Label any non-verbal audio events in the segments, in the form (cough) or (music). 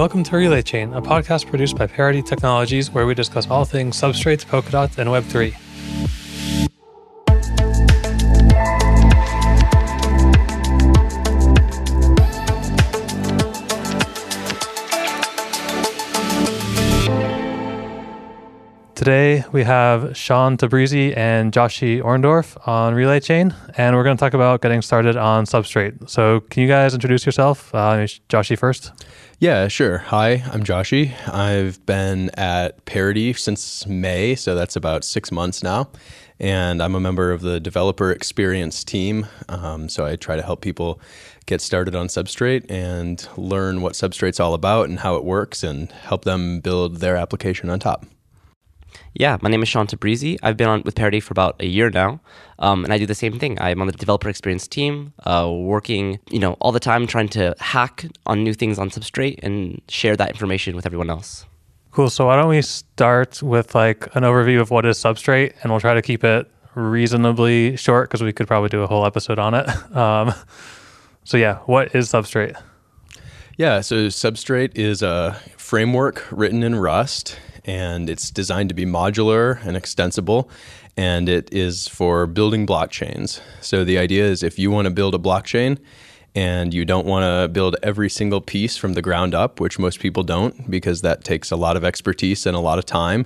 Welcome to Relay Chain, a podcast produced by Parity Technologies where we discuss all things substrates, Polkadot, and Web3. Today we have Shawn Tabrizi and Joshy Orndorff on Relay Chain, and we're going to talk about getting started on Substrate. So, can you guys introduce yourself? Uh, Joshy first. Yeah, sure. Hi, I'm Joshy. I've been at Parity since May, so that's about six months now. And I'm a member of the developer experience team. Um, so I try to help people get started on Substrate and learn what Substrate's all about and how it works and help them build their application on top. Yeah, my name is Shawn Tabrizi. I've been on with Parity for about a year now, um, and I do the same thing. I'm on the developer experience team, uh, working, you know, all the time trying to hack on new things on Substrate and share that information with everyone else. Cool. So why don't we start with like an overview of what is Substrate, and we'll try to keep it reasonably short because we could probably do a whole episode on it. (laughs) Um, so yeah, what is Substrate? Yeah, so Substrate is a framework written in Rust and it's designed to be modular and extensible and it is for building blockchains. So the idea is if you want to build a blockchain and you don't want to build every single piece from the ground up, which most people don't because that takes a lot of expertise and a lot of time,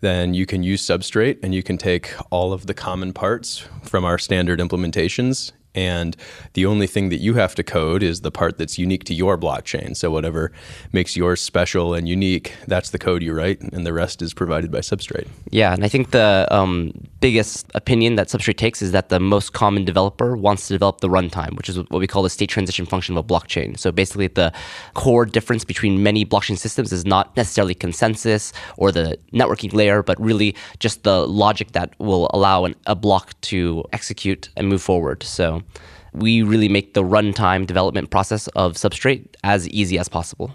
then you can use Substrate and you can take all of the common parts from our standard implementations and the only thing that you have to code is the part that's unique to your blockchain. So whatever makes yours special and unique, that's the code you write, and the rest is provided by Substrate. Yeah, and I think the um, biggest opinion that Substrate takes is that the most common developer wants to develop the runtime, which is what we call the state transition function of a blockchain. So basically, the core difference between many blockchain systems is not necessarily consensus or the networking layer, but really just the logic that will allow an, a block to execute and move forward. So we really make the runtime development process of Substrate as easy as possible.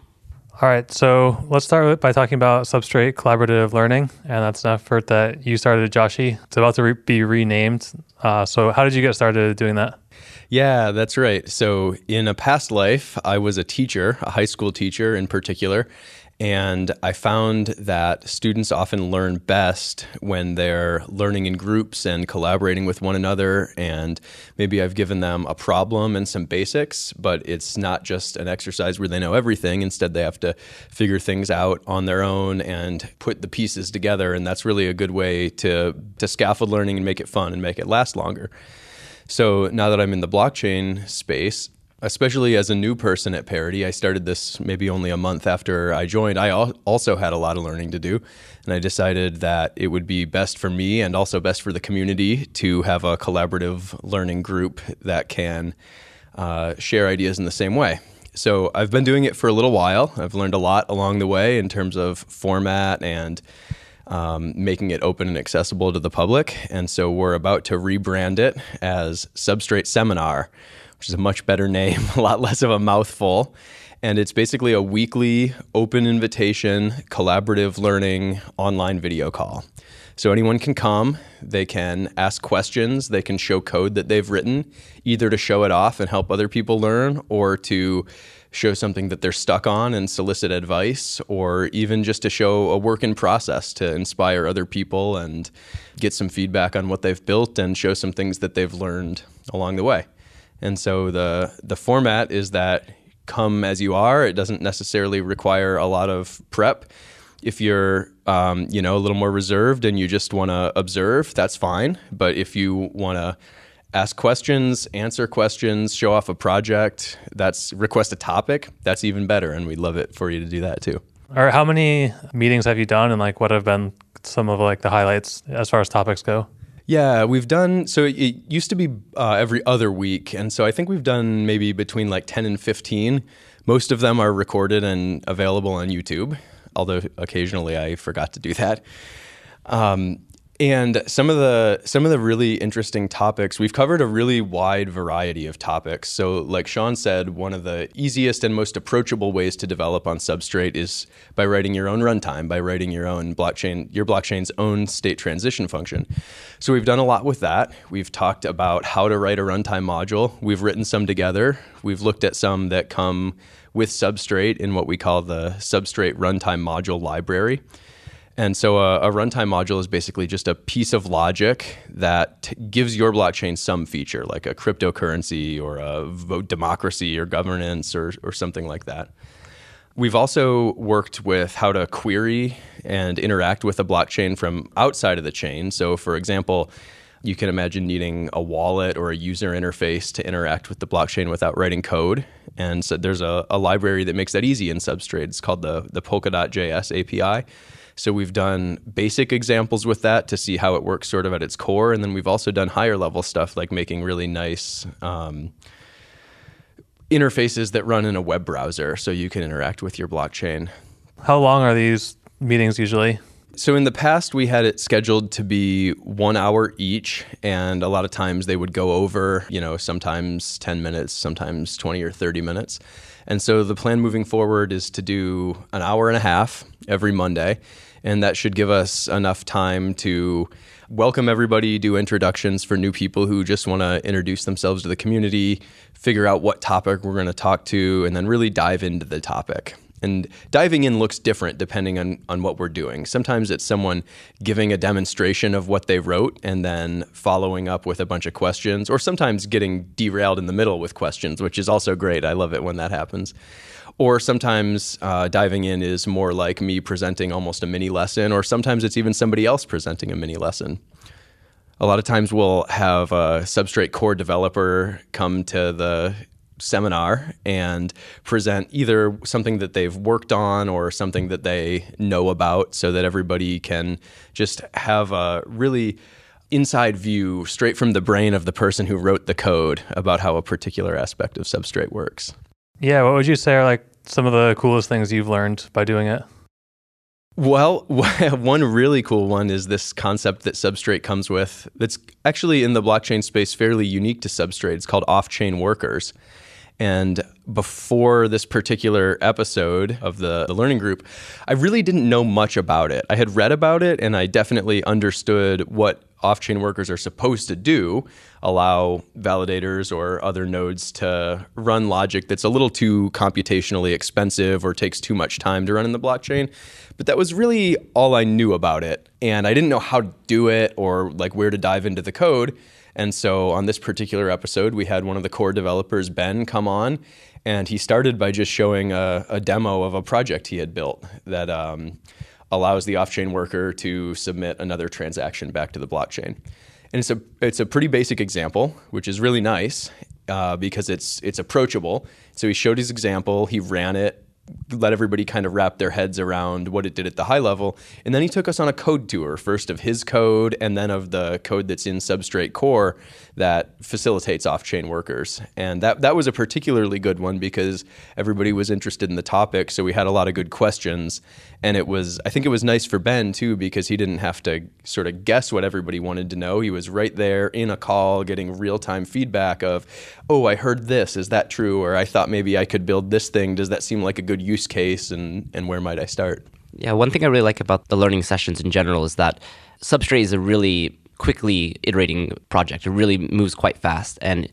All right, so let's start by talking about Substrate Collaborative Learning, and that's an effort that you started, Joshy. It's about to re- be renamed. Uh, so, how did you get started doing that? Yeah, that's right. So, in a past life, I was a teacher, a high school teacher in particular, and I found that students often learn best when they're learning in groups and collaborating with one another. And maybe I've given them a problem and some basics, but it's not just an exercise where they know everything. Instead, they have to figure things out on their own and put the pieces together. And that's really a good way to, to scaffold learning and make it fun and make it last longer. So now that I'm in the blockchain space, especially as a new person at Parity. I started this maybe only a month after I joined. I also had a lot of learning to do, and I decided that it would be best for me and also best for the community to have a collaborative learning group that can uh, share ideas in the same way. So I've been doing it for a little while. I've learned a lot along the way in terms of format and um, making it open and accessible to the public. And so we're about to rebrand it as Substrate Seminar which is a much better name, (laughs) a lot less of a mouthful. And it's basically a weekly open invitation, collaborative learning online video call. So anyone can come, they can ask questions, they can show code that they've written, either to show it off and help other people learn, or to show something that they're stuck on and solicit advice, or even just to show a work in process to inspire other people and get some feedback on what they've built and show some things that they've learned along the way. And so the the format is that come as you are. It doesn't necessarily require a lot of prep. If you're um, you know a little more reserved and you just want to observe, that's fine. But if you want to ask questions, answer questions, show off a project, that's request a topic, that's even better, and we'd love it for you to do that too. All right, how many meetings have you done, and like what have been some of like the highlights as far as topics go? Yeah, we've done so. It used to be uh, every other week, and so I think we've done maybe between like ten and fifteen. Most of them are recorded and available on YouTube, although occasionally I forgot to do that. Um, And some of the some of the really interesting topics we've covered a really wide variety of topics. So, like Shawn said, one of the easiest and most approachable ways to develop on Substrate is by writing your own runtime, by writing your own blockchain, your blockchain's own state transition function. So we've done a lot with that. We've talked about how to write a runtime module. We've written some together. We've looked at some that come with Substrate in what we call the Substrate runtime module library. And so a, a, runtime module is basically just a piece of logic that t- gives your blockchain some feature, like a cryptocurrency or a vote democracy or governance or, or something like that. We've also worked with how to query and interact with a blockchain from outside of the chain. So, for example, you can imagine needing a wallet or a user interface to interact with the blockchain without writing code. And so there's a, a library that makes that easy in Substrate. It's called the, the Polkadot.js API so we've done basic examples with that to see how it works sort of at its core. And then we've also done higher level stuff like making really nice um, interfaces that run in a web browser so you can interact with your blockchain. How long are these meetings usually? So in the past, we had it scheduled to be one hour each, and a lot of times they would go over, you know, sometimes 10 minutes, sometimes 20 or 30 minutes. And so the plan moving forward is to do an hour and a half every Monday and that should give us enough time to welcome everybody, do introductions for new people who just want to introduce themselves to the community, figure out what topic we're going to talk to, and then really dive into the topic. And diving in looks different depending on, on what we're doing. Sometimes it's someone giving a demonstration of what they wrote and then following up with a bunch of questions, or sometimes getting derailed in the middle with questions, which is also great. I love it when that happens. Or sometimes uh, diving in is more like me presenting almost a mini lesson, or sometimes it's even somebody else presenting a mini lesson. A lot of times we'll have a Substrate core developer come to the seminar and present either something that they've worked on or something that they know about so that everybody can just have a really inside view straight from the brain of the person who wrote the code about how a particular aspect of substrate works. Yeah, what would you say are like some of the coolest things you've learned by doing it? Well, (laughs) one really cool one is this concept that Substrate comes with that's actually in the blockchain space fairly unique to Substrate. It's called off chain workers. And before this particular episode of the, the learning group, I really didn't know much about it. I had read about it and I definitely understood what off chain workers are supposed to do allow validators or other nodes to run logic that's a little too computationally expensive or takes too much time to run in the blockchain. But that was really all I knew about it. And I didn't know how to do it or like where to dive into the code. And so on this particular episode, we had one of the core developers, Ben, come on. And he started by just showing a, a demo of a project he had built that um, allows the off-chain worker to submit another transaction back to the blockchain. And it's a it's a pretty basic example, which is really nice uh, because it's it's approachable. So he showed his example, he ran it, let everybody kind of wrap their heads around what it did at the high level. And then he took us on a code tour, first of his code and then of the code that's in Substrate Core that facilitates off chain workers. And that, that was a particularly good one because everybody was interested in the topic. So we had a lot of good questions. And it was, I think it was nice for Ben too because he didn't have to sort of guess what everybody wanted to know. He was right there in a call getting real time feedback of, oh, I heard this. Is that true? Or I thought maybe I could build this thing. Does that seem like a good use case? And, and where might I start? Yeah, one thing I really like about the learning sessions in general is that Substrate is a really quickly iterating project. It really moves quite fast. And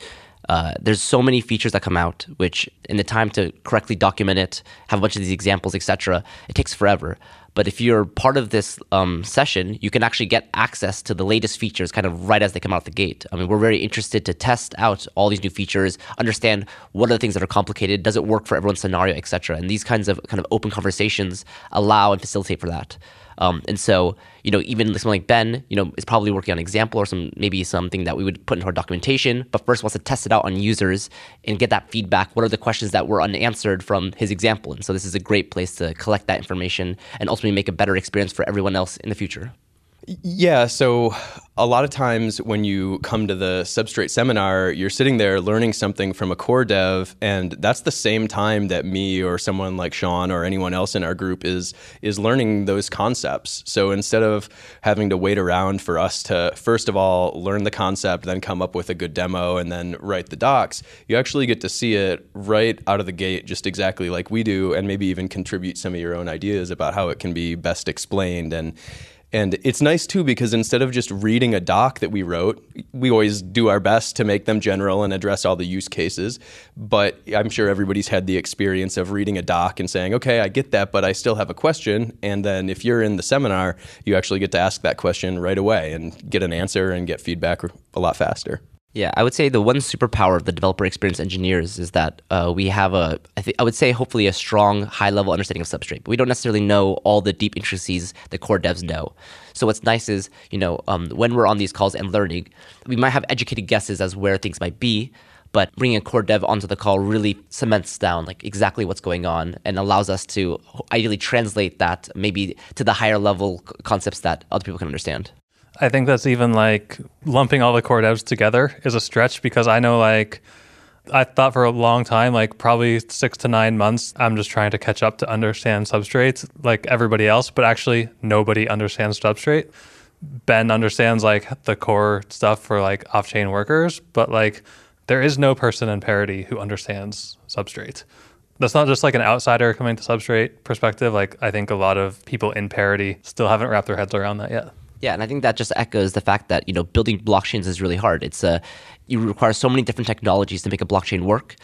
uh, there's so many features that come out, which in the time to correctly document it, have a bunch of these examples, etc., it takes forever. But if you're part of this um, session, you can actually get access to the latest features kind of right as they come out the gate. I mean, we're very interested to test out all these new features, understand what are the things that are complicated, does it work for everyone's scenario, etc. And these kinds of kind of open conversations allow and facilitate for that. Um, and so, you know, even someone like Ben, you know, is probably working on an example or some maybe something that we would put into our documentation, but first wants to test it out on users and get that feedback. What are the questions that were unanswered from his example? And so this is a great place to collect that information and ultimately make a better experience for everyone else in the future. Yeah, so a lot of times when you come to the substrate seminar, you're sitting there learning something from a core dev, and that's the same time that me or someone like Sean or anyone else in our group is is learning those concepts. So instead of having to wait around for us to first of all learn the concept, then come up with a good demo, and then write the docs, you actually get to see it right out of the gate, just exactly like we do, and maybe even contribute some of your own ideas about how it can be best explained and and it's nice too because instead of just reading a doc that we wrote, we always do our best to make them general and address all the use cases. But I'm sure everybody's had the experience of reading a doc and saying, okay, I get that, but I still have a question. And then if you're in the seminar, you actually get to ask that question right away and get an answer and get feedback a lot faster. Yeah, I would say the one superpower of the developer experience engineers is that uh, we have a, I, th- I would say, hopefully a strong, high level understanding of Substrate, but we don't necessarily know all the deep intricacies that core devs know. So what's nice is, you know, um, when we're on these calls and learning, we might have educated guesses as where things might be, but bringing a core dev onto the call really cements down like exactly what's going on and allows us to ideally translate that maybe to the higher level concepts that other people can understand. I think that's even like lumping all the core devs together is a stretch because I know like I thought for a long time, like probably six to nine months, I'm just trying to catch up to understand substrates like everybody else, but actually nobody understands substrate. Ben understands like the core stuff for like off chain workers, but like there is no person in Parity who understands substrate. That's not just like an outsider coming to substrate perspective. Like I think a lot of people in Parity still haven't wrapped their heads around that yet. Yeah, and I think that just echoes the fact that you know building blockchains is really hard. It's a uh, you require so many different technologies to make a blockchain work,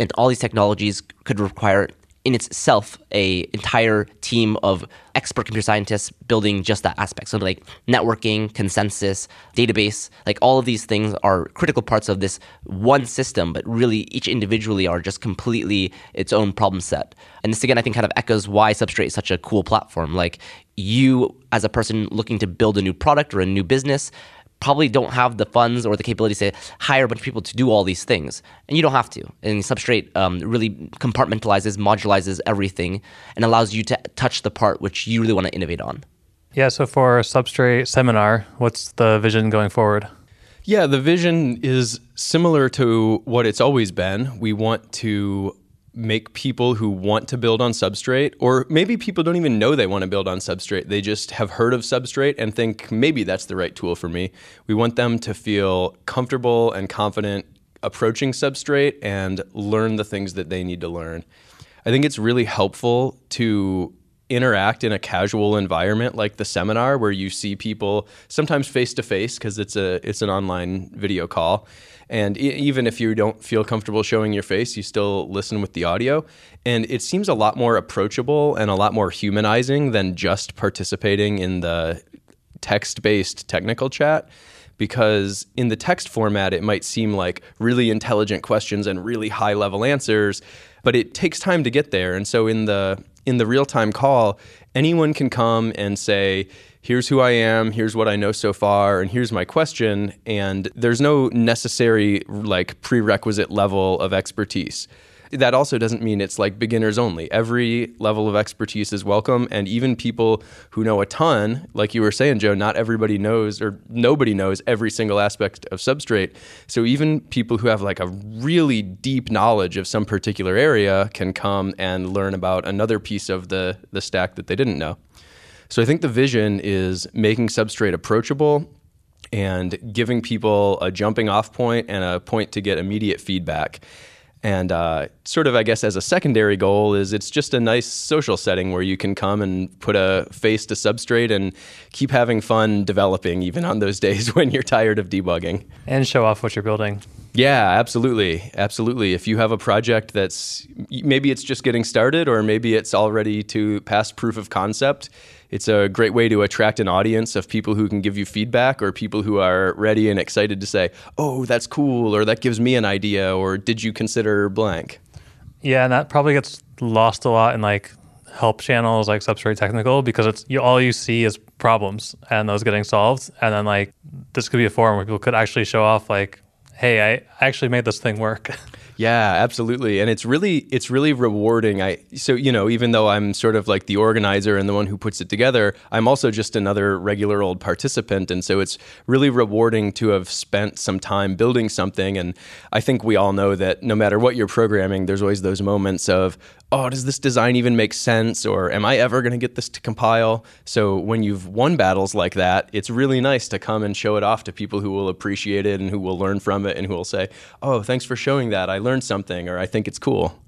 and all these technologies could require in itself a entire team of expert computer scientists building just that aspect. So like networking, consensus, database, like all of these things are critical parts of this one system, but really each individually are just completely its own problem set. And this again I think kind of echoes why Substrate is such a cool platform. Like you as a person looking to build a new product or a new business probably don't have the funds or the capability to hire a bunch of people to do all these things. And you don't have to. And Substrate um, really compartmentalizes, modularizes everything, and allows you to touch the part which you really want to innovate on. Yeah, so for Substrate seminar, what's the vision going forward? Yeah, the vision is similar to what it's always been. We want to make people who want to build on Substrate, or maybe people don't even know they want to build on Substrate. They just have heard of Substrate and think maybe that's the right tool for me. We want them to feel comfortable and confident approaching Substrate and learn the things that they need to learn. I think it's really helpful to interact in a casual environment like the seminar where you see people sometimes face to face because it's a it's an online video call and even if you don't feel comfortable showing your face, you still listen with the audio. And it seems a lot more approachable and a lot more humanizing than just participating in the text based technical chat. Because in the text format, it might seem like really intelligent questions and really high level answers, but it takes time to get there. And so in the in the real time call, anyone can come and say, here's who I am, here's what I know so far, and here's my question. And there's no necessary like prerequisite level of expertise. That also doesn't mean it's like beginners only. Every level of expertise is welcome, and even people who know a ton, like you were saying, Joe, not everybody knows or nobody knows every single aspect of substrate. So even people who have like a really deep knowledge of some particular area can come and learn about another piece of the the stack that they didn't know. So I think the vision is making Substrate approachable and giving people a jumping off point and a point to get immediate feedback. And uh, sort of, I guess, as a secondary goal, is it's just a nice social setting where you can come and put a face to substrate and keep having fun developing, even on those (laughs) days when you're tired of debugging. And show off what you're building. Yeah, absolutely. Absolutely. If you have a project that's maybe it's just getting started or maybe it's already to past proof of concept, it's a great way to attract an audience of people who can give you feedback or people who are ready and excited to say, "Oh, that's cool," or "That gives me an idea," or "Did you consider blank?" Yeah, and that probably gets lost a lot in like help channels like Substrate Technical because it's you, all you see is problems and those getting solved, and then like this could be a forum where people could actually show off like hey, I actually made this thing work. (laughs) Yeah, absolutely. And it's really it's really rewarding. I so you know, even though I'm sort of like the organizer and the one who puts it together, I'm also just another regular old participant and so it's really rewarding to have spent some time building something and I think we all know that no matter what you're programming, there's always those moments of, oh, does this design even make sense or am I ever going to get this to compile? So when you've won battles like that, it's really nice to come and show it off to people who will appreciate it and who will learn from it and who will say, "Oh, thanks for showing that. I learned something or I think it's cool.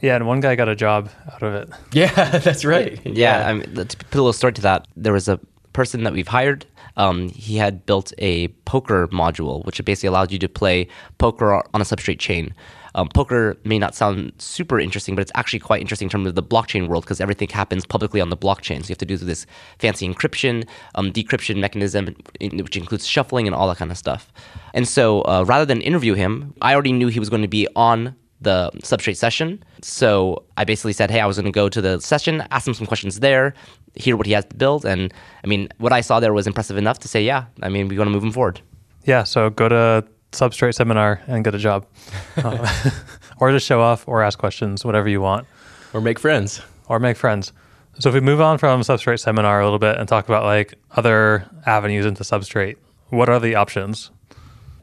Yeah, and one guy got a job out of it. Yeah, (laughs) that's right. Yeah, yeah. I mean, to put a little story to that, there was a person that we've hired. Um, he had built a poker module, which basically allowed you to play poker on a substrate chain. Um, poker may not sound super interesting, but it's actually quite interesting in terms of the blockchain world because everything happens publicly on the blockchain. So you have to do this fancy encryption, um, decryption mechanism, which includes shuffling and all that kind of stuff. And so uh, rather than interview him, I already knew he was going to be on the substrate session. So I basically said, hey, I was going to go to the session, ask him some questions there, hear what he has to build. And I mean, what I saw there was impressive enough to say, yeah, I mean, we want to move him forward. Yeah. So go to substrate seminar and get a job, (laughs) uh, (laughs) or just show off, or ask questions, whatever you want, or make friends, or make friends. So if we move on from substrate seminar a little bit and talk about like other avenues into substrate, what are the options?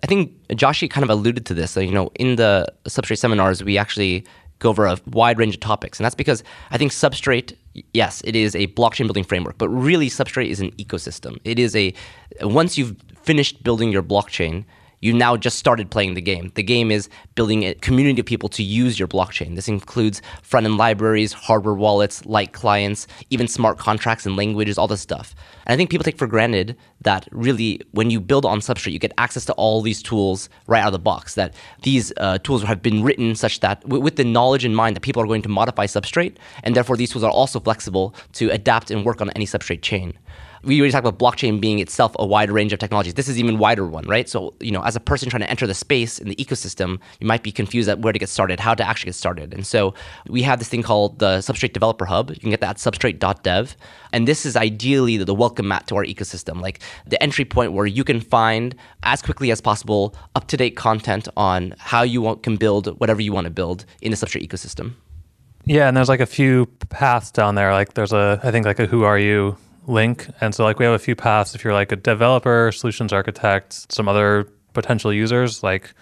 I think Joshy kind of alluded to this. So, you know, in the substrate seminars, we actually go over a wide range of topics, and that's because I think substrate, yes, it is a blockchain building framework, but really substrate is an ecosystem. It is a once you've finished building your blockchain, you now just started playing the game. The game is building a community of people to use your blockchain. This includes front end libraries, hardware wallets, light clients, even smart contracts and languages, all this stuff. And I think people take for granted that really, when you build on Substrate, you get access to all these tools right out of the box. That these uh, tools have been written such that, w- with the knowledge in mind that people are going to modify Substrate, and therefore these tools are also flexible to adapt and work on any Substrate chain we already talked about blockchain being itself a wide range of technologies. This is even wider one, right? So, you know, as a person trying to enter the space in the ecosystem, you might be confused at where to get started, how to actually get started. And so we have this thing called the Substrate Developer Hub. You can get that at substrate.dev. And this is ideally the welcome mat to our ecosystem, like the entry point where you can find as quickly as possible up to date content on how you want, can build whatever you want to build in the Substrate ecosystem. Yeah, and there's like a few paths down there. Like there's a, I think like a who are you link. And so like we have a few paths if you're like a developer, solutions architect, some other potential users, like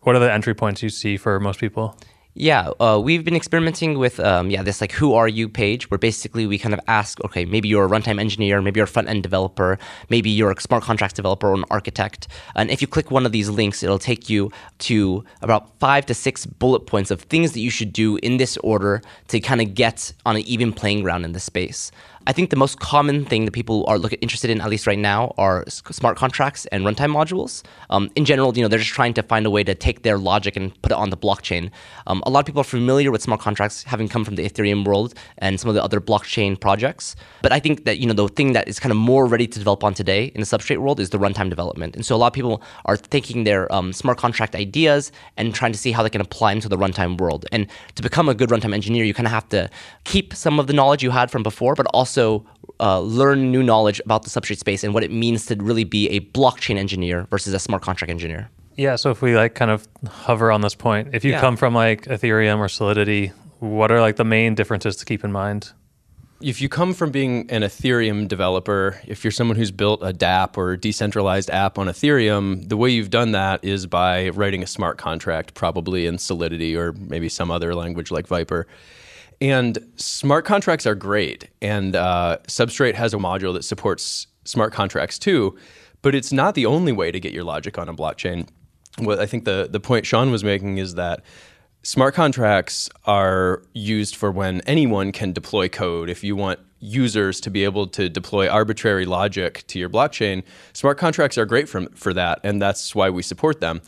what are the entry points you see for most people? Yeah, uh, we've been experimenting with um, yeah this like who are you page where basically we kind of ask okay maybe you're a runtime engineer maybe you're a front end developer maybe you're a smart contracts developer or an architect and if you click one of these links it'll take you to about five to six bullet points of things that you should do in this order to kind of get on an even playing ground in this space. I think the most common thing that people are look, interested in, at least right now, are smart contracts and runtime modules. Um, in general, you know, they're just trying to find a way to take their logic and put it on the blockchain. Um, a lot of people are familiar with smart contracts, having come from the Ethereum world and some of the other blockchain projects. But I think that you know the thing that is kind of more ready to develop on today in the substrate world is the runtime development. And so a lot of people are taking their um, smart contract ideas and trying to see how they can apply them to the runtime world. And to become a good runtime engineer, you kind of have to keep some of the knowledge you had from before, but also also uh, learn new knowledge about the substrate space and what it means to really be a blockchain engineer versus a smart contract engineer. Yeah, so if we like kind of hover on this point, if you yeah. come from like Ethereum or Solidity, what are like the main differences to keep in mind? If you come from being an Ethereum developer, if you're someone who's built a dApp or a decentralized app on Ethereum, the way you've done that is by writing a smart contract, probably in Solidity or maybe some other language like Vyper. And smart contracts are great. And uh, Substrate has a module that supports smart contracts too, but it's not the only way to get your logic on a blockchain. What I think the, the point Shawn was making is that smart contracts are used for when anyone can deploy code. If you want users to be able to deploy arbitrary logic to your blockchain, smart contracts are great for, for that, and that's why we support them.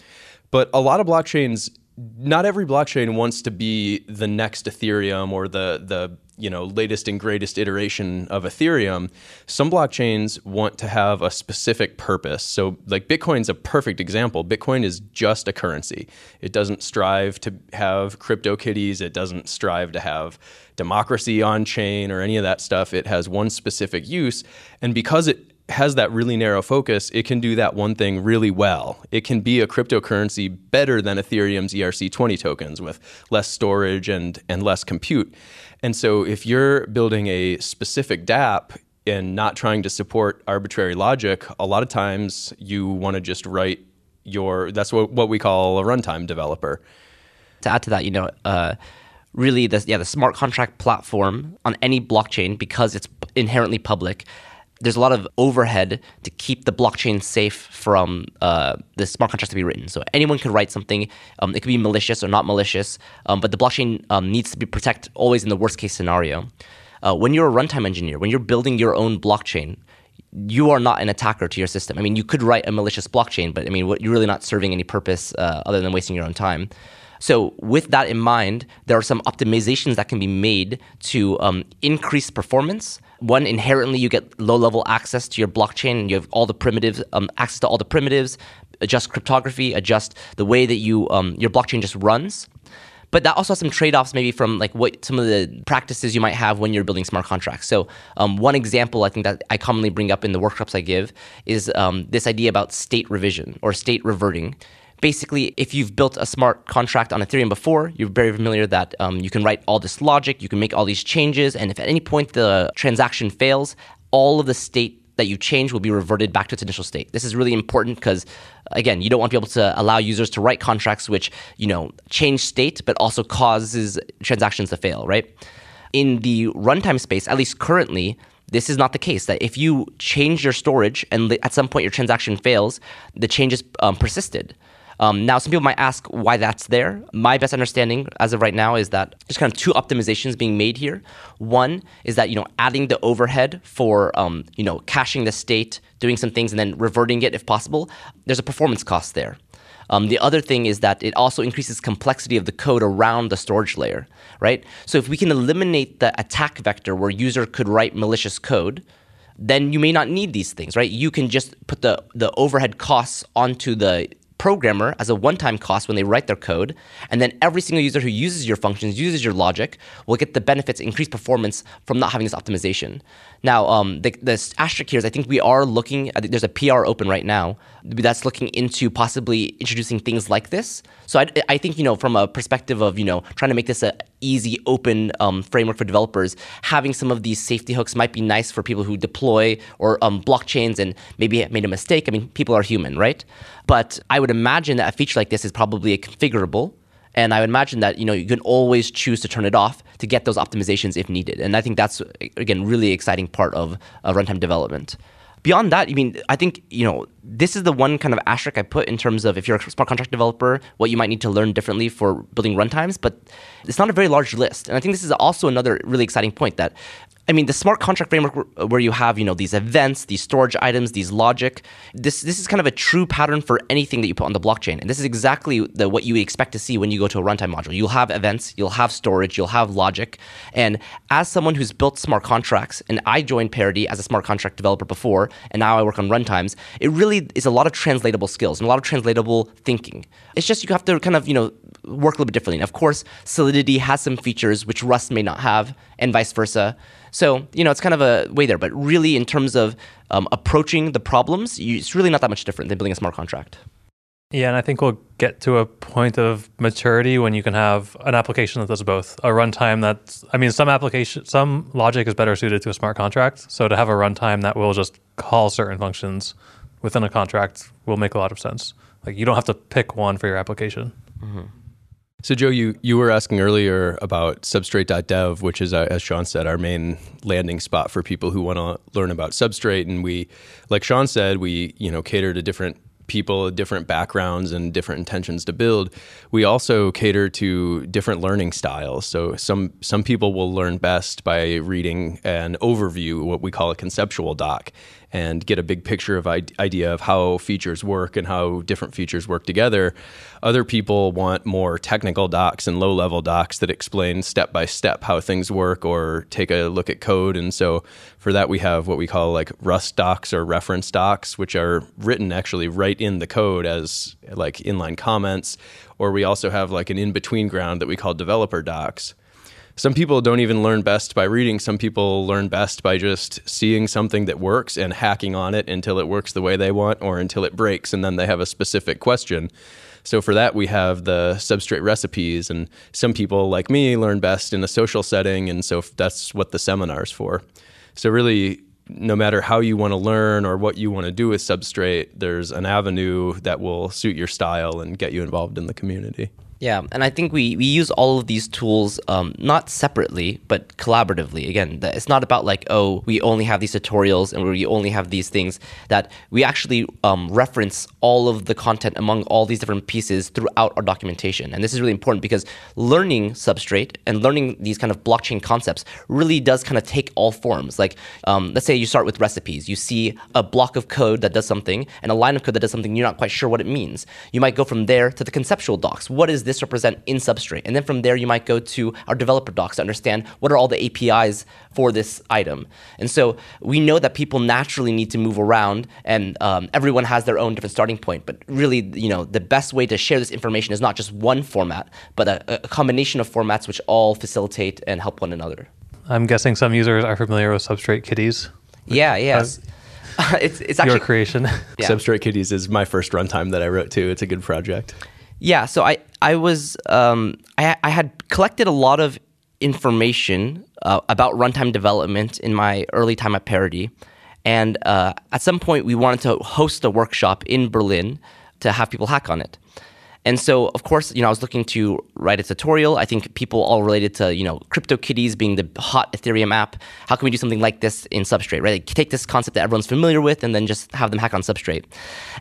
But a lot of blockchains not every blockchain wants to be the next Ethereum or the the you know latest and greatest iteration of Ethereum. Some blockchains want to have a specific purpose. So like Bitcoin's a perfect example. Bitcoin is just a currency. It doesn't strive to have crypto kitties. It doesn't strive to have democracy on chain or any of that stuff. It has one specific use, and because it has that really narrow focus, it can do that one thing really well. It can be a cryptocurrency better than Ethereum's ERC20 tokens with less storage and, and less compute. And so if you're building a specific dApp and not trying to support arbitrary logic, a lot of times you want to just write your, that's what, what we call a runtime developer. To add to that, you know, uh, really the yeah the smart contract platform on any blockchain because it's inherently public there's a lot of overhead to keep the blockchain safe from uh, the smart contracts to be written. So anyone could write something. Um, it could be malicious or not malicious, um, but the blockchain um, needs to be protected always in the worst case scenario. Uh, when you're a runtime engineer, when you're building your own blockchain, you are not an attacker to your system. I mean, you could write a malicious blockchain, but I mean, you're really not serving any purpose uh, other than wasting your own time. So, with that in mind, there are some optimizations that can be made to um, increase performance. One, inherently, you get low level access to your blockchain and you have all the primitives, um, access to all the primitives, adjust cryptography, adjust the way that you um, your blockchain just runs. But that also has some trade-offs, maybe from like what some of the practices you might have when you're building smart contracts. So um, one example I think that I commonly bring up in the workshops I give is um, this idea about state revision or state reverting basically, if you've built a smart contract on Ethereum before, you're very familiar that um, you can write all this logic, you can make all these changes, and if at any point the transaction fails, all of the state that you change will be reverted back to its initial state. This is really important because, again, you don't want to be able to allow users to write contracts which, you know, change state but also causes transactions to fail, right? In the runtime space, at least currently, this is not the case. That if you change your storage and at some point your transaction fails, the changes um, persisted. Um, now, some people might ask why that's there. My best understanding as of right now is that there's kind of two optimizations being made here. One is that you know adding the overhead for um, you know caching the state, doing some things, and then reverting it if possible. There's a performance cost there. Um, the other thing is that it also increases complexity of the code around the storage layer, right? So if we can eliminate the attack vector where user could write malicious code, then you may not need these things, right? You can just put the the overhead costs onto the programmer as a one-time cost when they write their code, and then every single user who uses your functions, uses your logic, will get the benefits, increased performance from not having this optimization. Now, um, the, the asterisk here is I think we are looking. There's a PR open right now that's looking into possibly introducing things like this. So I, I think you know from a perspective of you know trying to make this a easy, open um, framework for developers, having some of these safety hooks might be nice for people who deploy or um, blockchains and maybe made a mistake. I mean, people are human, right? But I would imagine that a feature like this is probably configurable and I would imagine that you know you can always choose to turn it off to get those optimizations if needed. And I think that's again really exciting part of uh, runtime development. Beyond that, I mean, I think you know this is the one kind of asterisk I put in terms of if you're a smart contract developer, what you might need to learn differently for building runtimes. But it's not a very large list, and I think this is also another really exciting point that I mean, the smart contract framework uh, where you have, you know, these events, these storage items, these logic, this this is kind of a true pattern for anything that you put on the blockchain. And this is exactly the, what you expect to see when you go to a runtime module. You'll have events, you'll have storage, you'll have logic. And as someone who's built smart contracts, and I joined Parity as a smart contract developer before, and now I work on runtimes, it really is a lot of translatable skills and a lot of translatable thinking. It's just you have to kind of, you know, work a little bit differently. And of course, Solidity has some features which Rust may not have, and vice versa. So, you know, it's kind of a way there. But really, in terms of um, approaching the problems, you, it's really not that much different than building a smart contract. Yeah, and I think we'll get to a point of maturity when you can have an application that does both. A runtime that's, I mean, some application, some logic is better suited to a smart contract. So to have a runtime that will just call certain functions within a contract will make a lot of sense. Like you don't have to pick one for your application. Mm-hmm. So, Joe, you, you were asking earlier about Substrate.dev, which is, uh, as Shawn said, our main landing spot for people who want to learn about Substrate. And we, like Shawn said, we you know cater to different people, different backgrounds, and different intentions to build. We also cater to different learning styles. So some some people will learn best by reading an overview, what we call a conceptual doc, and get a big picture of idea of how features work and how different features work together. Other people want more technical docs and low level docs that explain step by step how things work or take a look at code. And so for that, we have what we call like Rust docs or reference docs, which are written actually right in the code as like inline comments. Or we also have like an in between ground that we call developer docs. Some people don't even learn best by reading. Some people learn best by just seeing something that works and hacking on it until it works the way they want or until it breaks and then they have a specific question. So for that, we have the substrate recipes, and some people like me learn best in a social setting, and so that's what the seminar's for. So really, no matter how you want to learn or what you want to do with substrate, there's an avenue that will suit your style and get you involved in the community. Yeah, and I think we, we use all of these tools um, not separately, but collaboratively. Again, it's not about like, oh, we only have these tutorials and we only have these things, that we actually um, reference all of the content among all these different pieces throughout our documentation. And this is really important because learning Substrate and learning these kind of blockchain concepts really does kind of take all forms. Like, um, let's say you start with recipes. You see a block of code that does something and a line of code that does something, you're not quite sure what it means. You might go from there to the conceptual docs. What is this represent in Substrate? And then from there, you might go to our developer docs to understand what are all the APIs for this item. And so we know that people naturally need to move around, and um, everyone has their own different starting point. But really, you know, the best way to share this information is not just one format, but a, a combination of formats which all facilitate and help one another. I'm guessing some users are familiar with Substrate kitties. Yeah, yes. (laughs) it's, it's actually your creation. Yeah. Substrate Kitties is my first runtime that I wrote too. It's a good project. Yeah, so I I was um, I, I had collected a lot of information uh, about runtime development in my early time at Parity, and uh, at some point we wanted to host a workshop in Berlin to have people hack on it. And so, of course, you know, I was looking to write a tutorial. I think people all related to, you know, CryptoKitties being the hot Ethereum app. How can we do something like this in Substrate, right? Like take this concept that everyone's familiar with and then just have them hack on Substrate.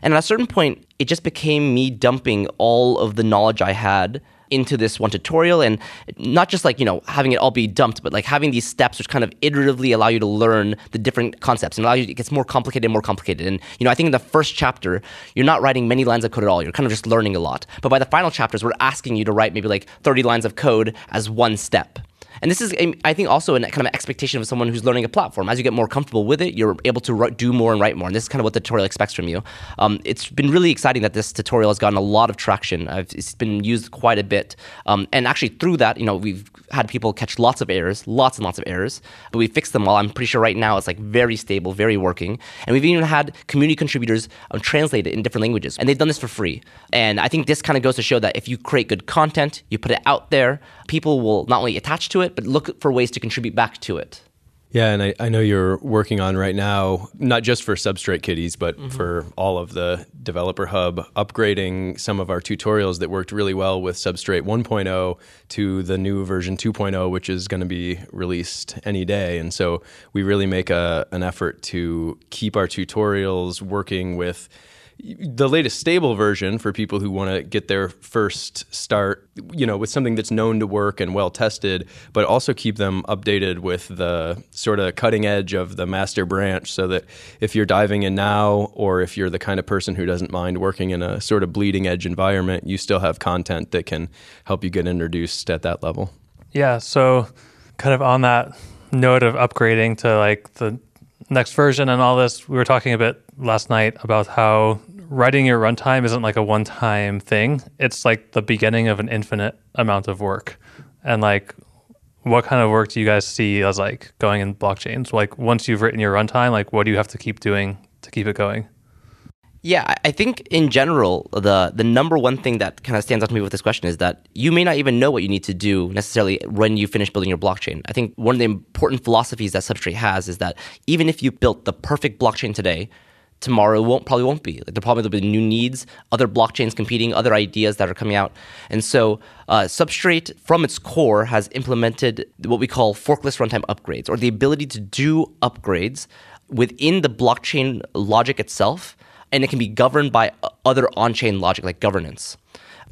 And at a certain point, it just became me dumping all of the knowledge I had into this one tutorial and not just like you know having it all be dumped but like having these steps which kind of iteratively allow you to learn the different concepts and allow you it gets more complicated and more complicated. And you know i think in the first chapter you're not writing many lines of code at all. You're kind of just learning a lot. But by the final chapters we're asking you to write maybe like 30 lines of code as one step and this is, I think, also a kind of expectation of someone who's learning a platform. As you get more comfortable with it, you're able to write, do more and write more. And this is kind of what the tutorial expects from you. Um, it's been really exciting that this tutorial has gotten a lot of traction. I've, it's been used quite a bit. Um, and actually, through that, you know, we've had people catch lots of errors, lots and lots of errors, but we fixed them all. I'm pretty sure right now it's like very stable, very working. And we've even had community contributors um, translate it in different languages. And they've done this for free. And I think this kind of goes to show that if you create good content, you put it out there, people will not only attach to it, but look for ways to contribute back to it. Yeah, and I, I know you're working on right now, not just for Substrate Kitties, but mm-hmm. for all of the Developer Hub, upgrading some of our tutorials that worked really well with Substrate 1.0 to the new version 2.0, which is going to be released any day. And so we really make a, an effort to keep our tutorials working with the latest stable version for people who want to get their first start, you know, with something that's known to work and well tested, but also keep them updated with the sort of cutting edge of the master branch so that if you're diving in now or if you're the kind of person who doesn't mind working in a sort of bleeding edge environment, you still have content that can help you get introduced at that level. Yeah, so kind of on that note of upgrading to like the next version and all this, we were talking a bit last night about how writing your runtime isn't like a one time thing. It's like the beginning of an infinite amount of work. And like, what kind of work do you guys see as like going in blockchains? Like, once you've written your runtime, like, what do you have to keep doing to keep it going? Yeah, I think in general, the the number one thing that kind of stands out to me with this question is that you may not even know what you need to do necessarily when you finish building your blockchain. I think one of the important philosophies that Substrate has is that even if you built the perfect blockchain today, tomorrow won't probably won't be. Like there probably will be new needs, other blockchains competing, other ideas that are coming out, and so uh, Substrate from its core has implemented what we call forkless runtime upgrades, or the ability to do upgrades within the blockchain logic itself, and it can be governed by other on-chain logic like governance.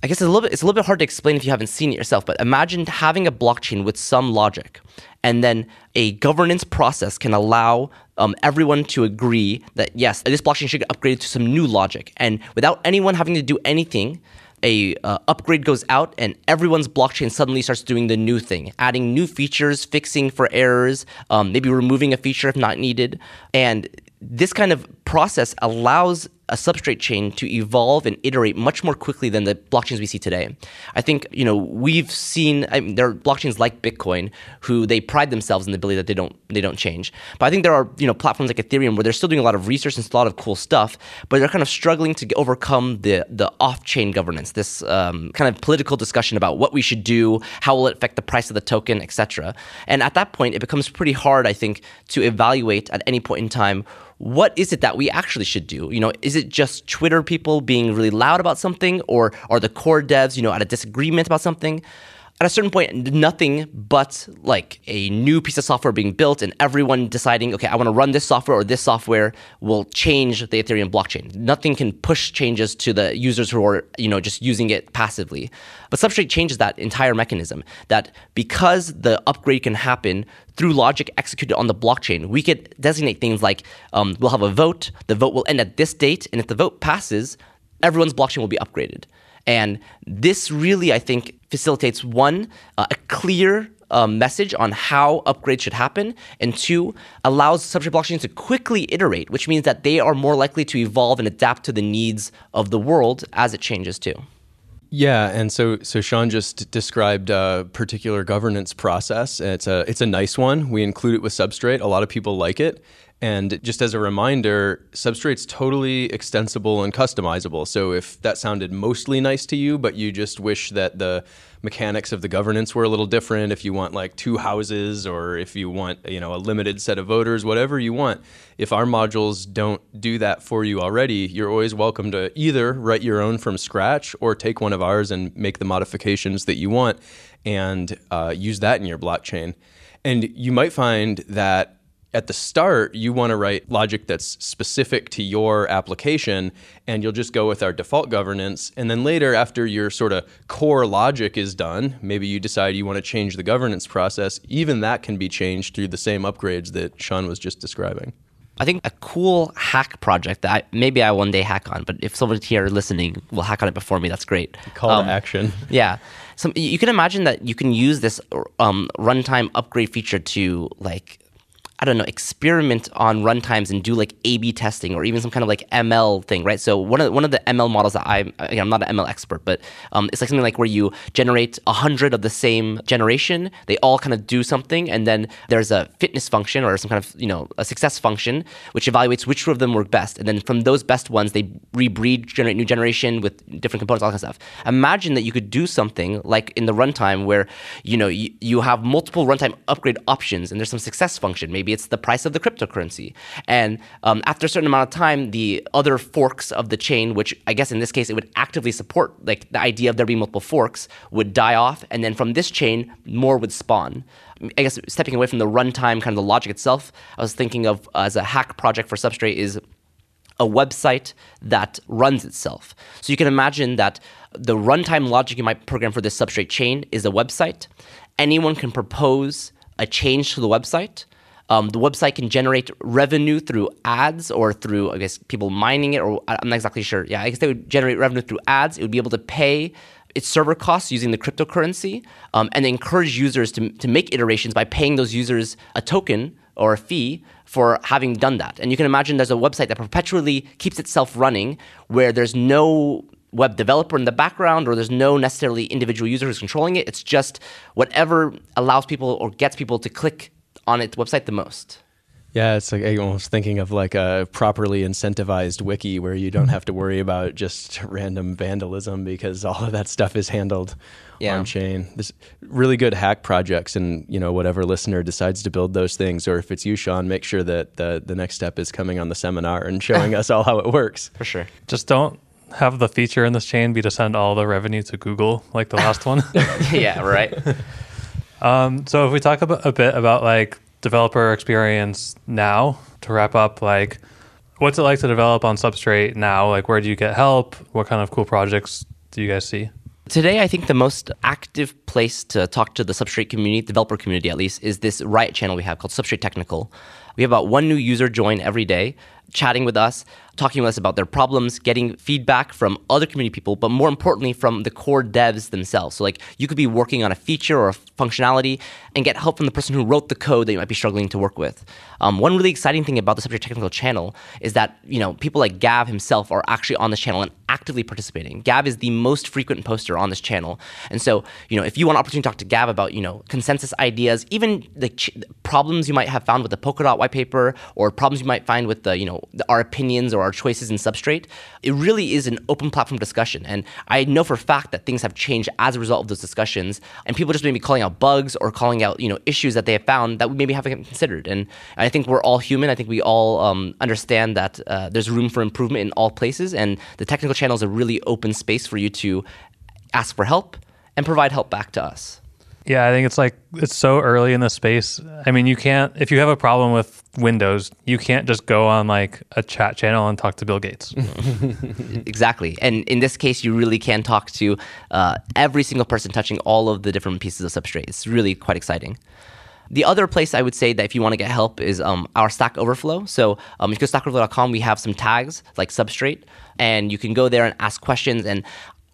I guess it's a little bit it's a little bit hard to explain if you haven't seen it yourself, but imagine having a blockchain with some logic, and then a governance process can allow um, everyone to agree that yes, this blockchain should get upgraded to some new logic, and without anyone having to do anything, a uh, upgrade goes out and everyone's blockchain suddenly starts doing the new thing adding new features fixing for errors um, maybe removing a feature if not needed and this kind of process allows a substrate chain to evolve and iterate much more quickly than the blockchains we see today. I think you know we've seen I mean, there are blockchains like Bitcoin who they pride themselves in the ability that they don't they don't change. But I think there are you know platforms like Ethereum where they're still doing a lot of research and a lot of cool stuff, but they're kind of struggling to overcome the the off chain governance, this um, kind of political discussion about what we should do, how will it affect the price of the token, etc. And at that point, it becomes pretty hard, I think, to evaluate at any point in time what is it that we actually should do? You know, is it just Twitter people being really loud about something, or are the core devs, you know, at a disagreement about something? At a certain point, nothing but like a new piece of software being built and everyone deciding, okay, I want to run this software or this software will change the Ethereum blockchain. Nothing can push changes to the users who are, you know, just using it passively. But Substrate changes that entire mechanism that because the upgrade can happen through logic executed on the blockchain, we could designate things like um, we'll have a vote, the vote will end at this date, and if the vote passes, everyone's blockchain will be upgraded. And this really, I think, facilitates one, uh, a clear uh, message on how upgrades should happen, and two, allows substrate blockchains to quickly iterate, which means that they are more likely to evolve and adapt to the needs of the world as it changes too. Yeah, and so so Shawn just described a particular governance process. It's a it's a nice one. We include it with Substrate. A lot of people like it. And just as a reminder, Substrate's totally extensible and customizable. So if that sounded mostly nice to you, but you just wish that the mechanics of the governance were a little different, if you want like two houses or if you want, you know, a limited set of voters, whatever you want, if our modules don't do that for you already, you're always welcome to either write your own from scratch or take one of ours and make the modifications that you want and uh, use that in your blockchain. And you might find that at the start, you want to write logic that's specific to your application, and you'll just go with our default governance. And then later, after your sort of core logic is done, maybe you decide you want to change the governance process. Even that can be changed through the same upgrades that Shawn was just describing. I think a cool hack project that I, maybe I one day hack on, but if someone here listening will hack on it before me, that's great. Call um, to action. (laughs) Yeah. So you can imagine that you can use this um, runtime upgrade feature to like I don't know, experiment on runtimes and do like A/B testing or even some kind of like ML thing, right? So one of one of the ML models that I'm I'm not an ML expert, but um, it's like something like where you generate a hundred of the same generation. They all kind of do something, and then there's a fitness function or some kind of you know a success function which evaluates which of them work best, and then from those best ones they rebreed, generate new generation with different components, all that kind of stuff. Imagine that you could do something like in the runtime where you know you, you have multiple runtime upgrade options, and there's some success function, Maybe it's the price of the cryptocurrency. And um, after a certain amount of time, the other forks of the chain, which I guess in this case it would actively support, like the idea of there being multiple forks, would die off. And then from this chain, more would spawn. I guess stepping away from the runtime, kind of the logic itself, I was thinking of uh, as a hack project for Substrate is a website that runs itself. So you can imagine that the runtime logic you might program for this substrate chain is a website. Anyone can propose a change to the website. Um, the website can generate revenue through ads or through, I guess, people mining it, or I'm not exactly sure. Yeah, I guess they would generate revenue through ads. It would be able to pay its server costs using the cryptocurrency um, and encourage users to, to make iterations by paying those users a token or a fee for having done that. And you can imagine there's a website that perpetually keeps itself running where there's no web developer in the background or there's no necessarily individual user who's controlling it. It's just whatever allows people or gets people to click on its website the most. Yeah, it's like I'm almost thinking of like a properly incentivized wiki where you don't mm-hmm. have to worry about just random vandalism because all of that stuff is handled yeah. on chain. This really good hack projects, and you know whatever listener decides to build those things, or if it's you, Shawn, make sure that the the next step is coming on the seminar and showing (laughs) us all how it works. For sure. Just don't have the feature in this chain be to send all the revenue to Google like the last one. (laughs) yeah, right. (laughs) Um, so if we talk about, a bit about like developer experience now to wrap up, like what's it like to develop on Substrate now? Like where do you get help? What kind of cool projects do you guys see? Today, I think the most active place to talk to the Substrate community, developer community at least, is this Riot channel we have called Substrate Technical. We have about one new user join every day, chatting with us, talking with us about their problems, getting feedback from other community people, but more importantly, from the core devs themselves. So, like, you could be working on a feature or a functionality and get help from the person who wrote the code that you might be struggling to work with. Um, one really exciting thing about the Substrate Technical channel is that, you know, people like Gav himself are actually on this channel and actively participating. Gav is the most frequent poster on this channel. And so, you know, if you want an opportunity to talk to Gav about, you know, consensus ideas, even the ch- problems you might have found with the Polkadot white paper or problems you might find with the, you know, the, our opinions or our choices in Substrate, it really is an open platform discussion. And I know for a fact that things have changed as a result of those discussions, and people just maybe calling out bugs or calling out you know issues that they have found that we maybe haven't considered. And I think we're all human. I think we all um, understand that uh, there's room for improvement in all places, and the technical channel is a really open space for you to ask for help and provide help back to us. Yeah, I think it's like it's so early in the space. I mean, you can't if you have a problem with Windows, you can't just go on like a chat channel and talk to Bill Gates. (laughs) exactly, and in this case, you really can talk to uh, every single person touching all of the different pieces of substrate. It's really quite exciting. The other place I would say that if you want to get help is um, our Stack Overflow. So um, if you go to stackoverflow.com, we have some tags like Substrate, and you can go there and ask questions. And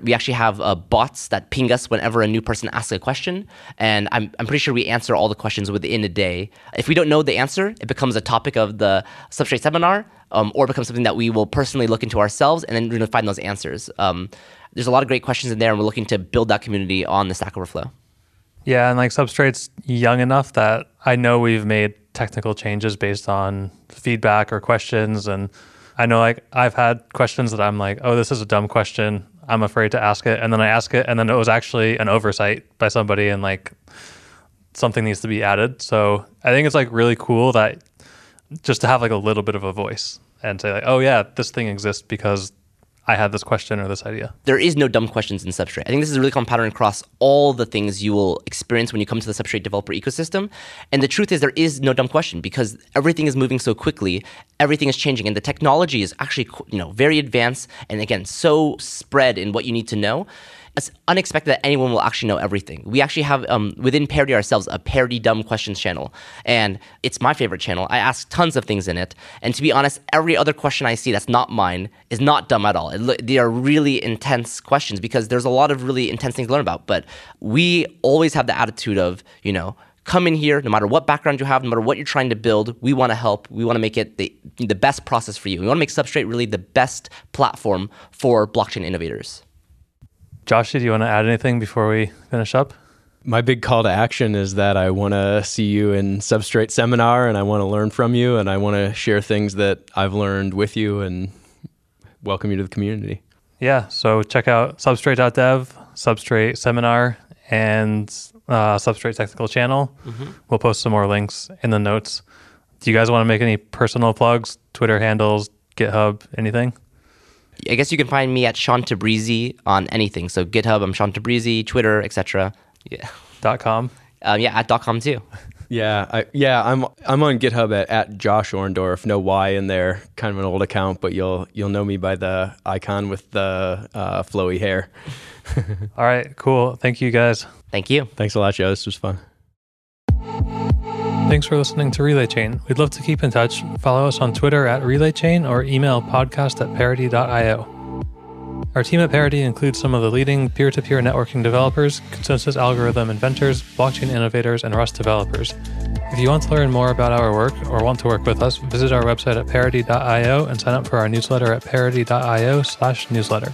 we actually have uh, bots that ping us whenever a new person asks a question. And I'm, I'm pretty sure we answer all the questions within a day. If we don't know the answer, it becomes a topic of the Substrate seminar um, or becomes something that we will personally look into ourselves and then we're going to find those answers. Um, there's a lot of great questions in there, and we're looking to build that community on the Stack Overflow. Yeah, and like Substrate's young enough that I know we've made technical changes based on feedback or questions. And I know like I've had questions that I'm like, oh, this is a dumb question. I'm afraid to ask it. And then I ask it, and then it was actually an oversight by somebody, and like something needs to be added. So I think it's like really cool that just to have like a little bit of a voice and say like, oh yeah, this thing exists because I had this question or this idea. There is no dumb questions in Substrate. I think this is a really common pattern across all the things you will experience when you come to the Substrate developer ecosystem. And the truth is, there is no dumb question because everything is moving so quickly, everything is changing, and the technology is actually you know very advanced and again so spread in what you need to know it's unexpected that anyone will actually know everything. We actually have um, within Parity ourselves a Parity Dumb Questions channel, and it's my favorite channel. I ask tons of things in it, and to be honest, every other question I see that's not mine is not dumb at all. It, they are really intense questions because there's a lot of really intense things to learn about. But we always have the attitude of you know come in here no matter what background you have no matter what you're trying to build we want to help we want to make it the, the best process for you we want to make substrate really the best platform for blockchain innovators Josh, do you want to add anything before we finish up? My big call to action is that I want to see you in Substrate seminar and I want to learn from you and I want to share things that I've learned with you and welcome you to the community. Yeah, so check out substrate.dev, Substrate seminar, and uh, Substrate technical channel. Mm-hmm. We'll post some more links in the notes. Do you guys want to make any personal plugs, Twitter handles, GitHub, anything? I guess you can find me at Shawn Tabrizi on anything. So GitHub, I'm Shawn Tabrizi, Twitter, etc. Yeah. Dot com. Um, yeah, at dot com too. (laughs) Yeah, I, yeah, I'm I'm on GitHub at, at Josh Orndorff. No Y in there. Kind of an old account, but you'll you'll know me by the icon with the uh, flowy hair. (laughs) All right, cool. Thank you guys. Thank you. Thanks a lot, Joe. This was fun. Thanks for listening to Relay Chain. We'd love to keep in touch. Follow us on Twitter at Relay Chain or email podcast at parity.io. Our team at Parity includes some of the leading peer to peer networking developers, consensus algorithm inventors, blockchain innovators, and Rust developers. If you want to learn more about our work or want to work with us, visit our website at parity.io and sign up for our newsletter at parity.io slash newsletter.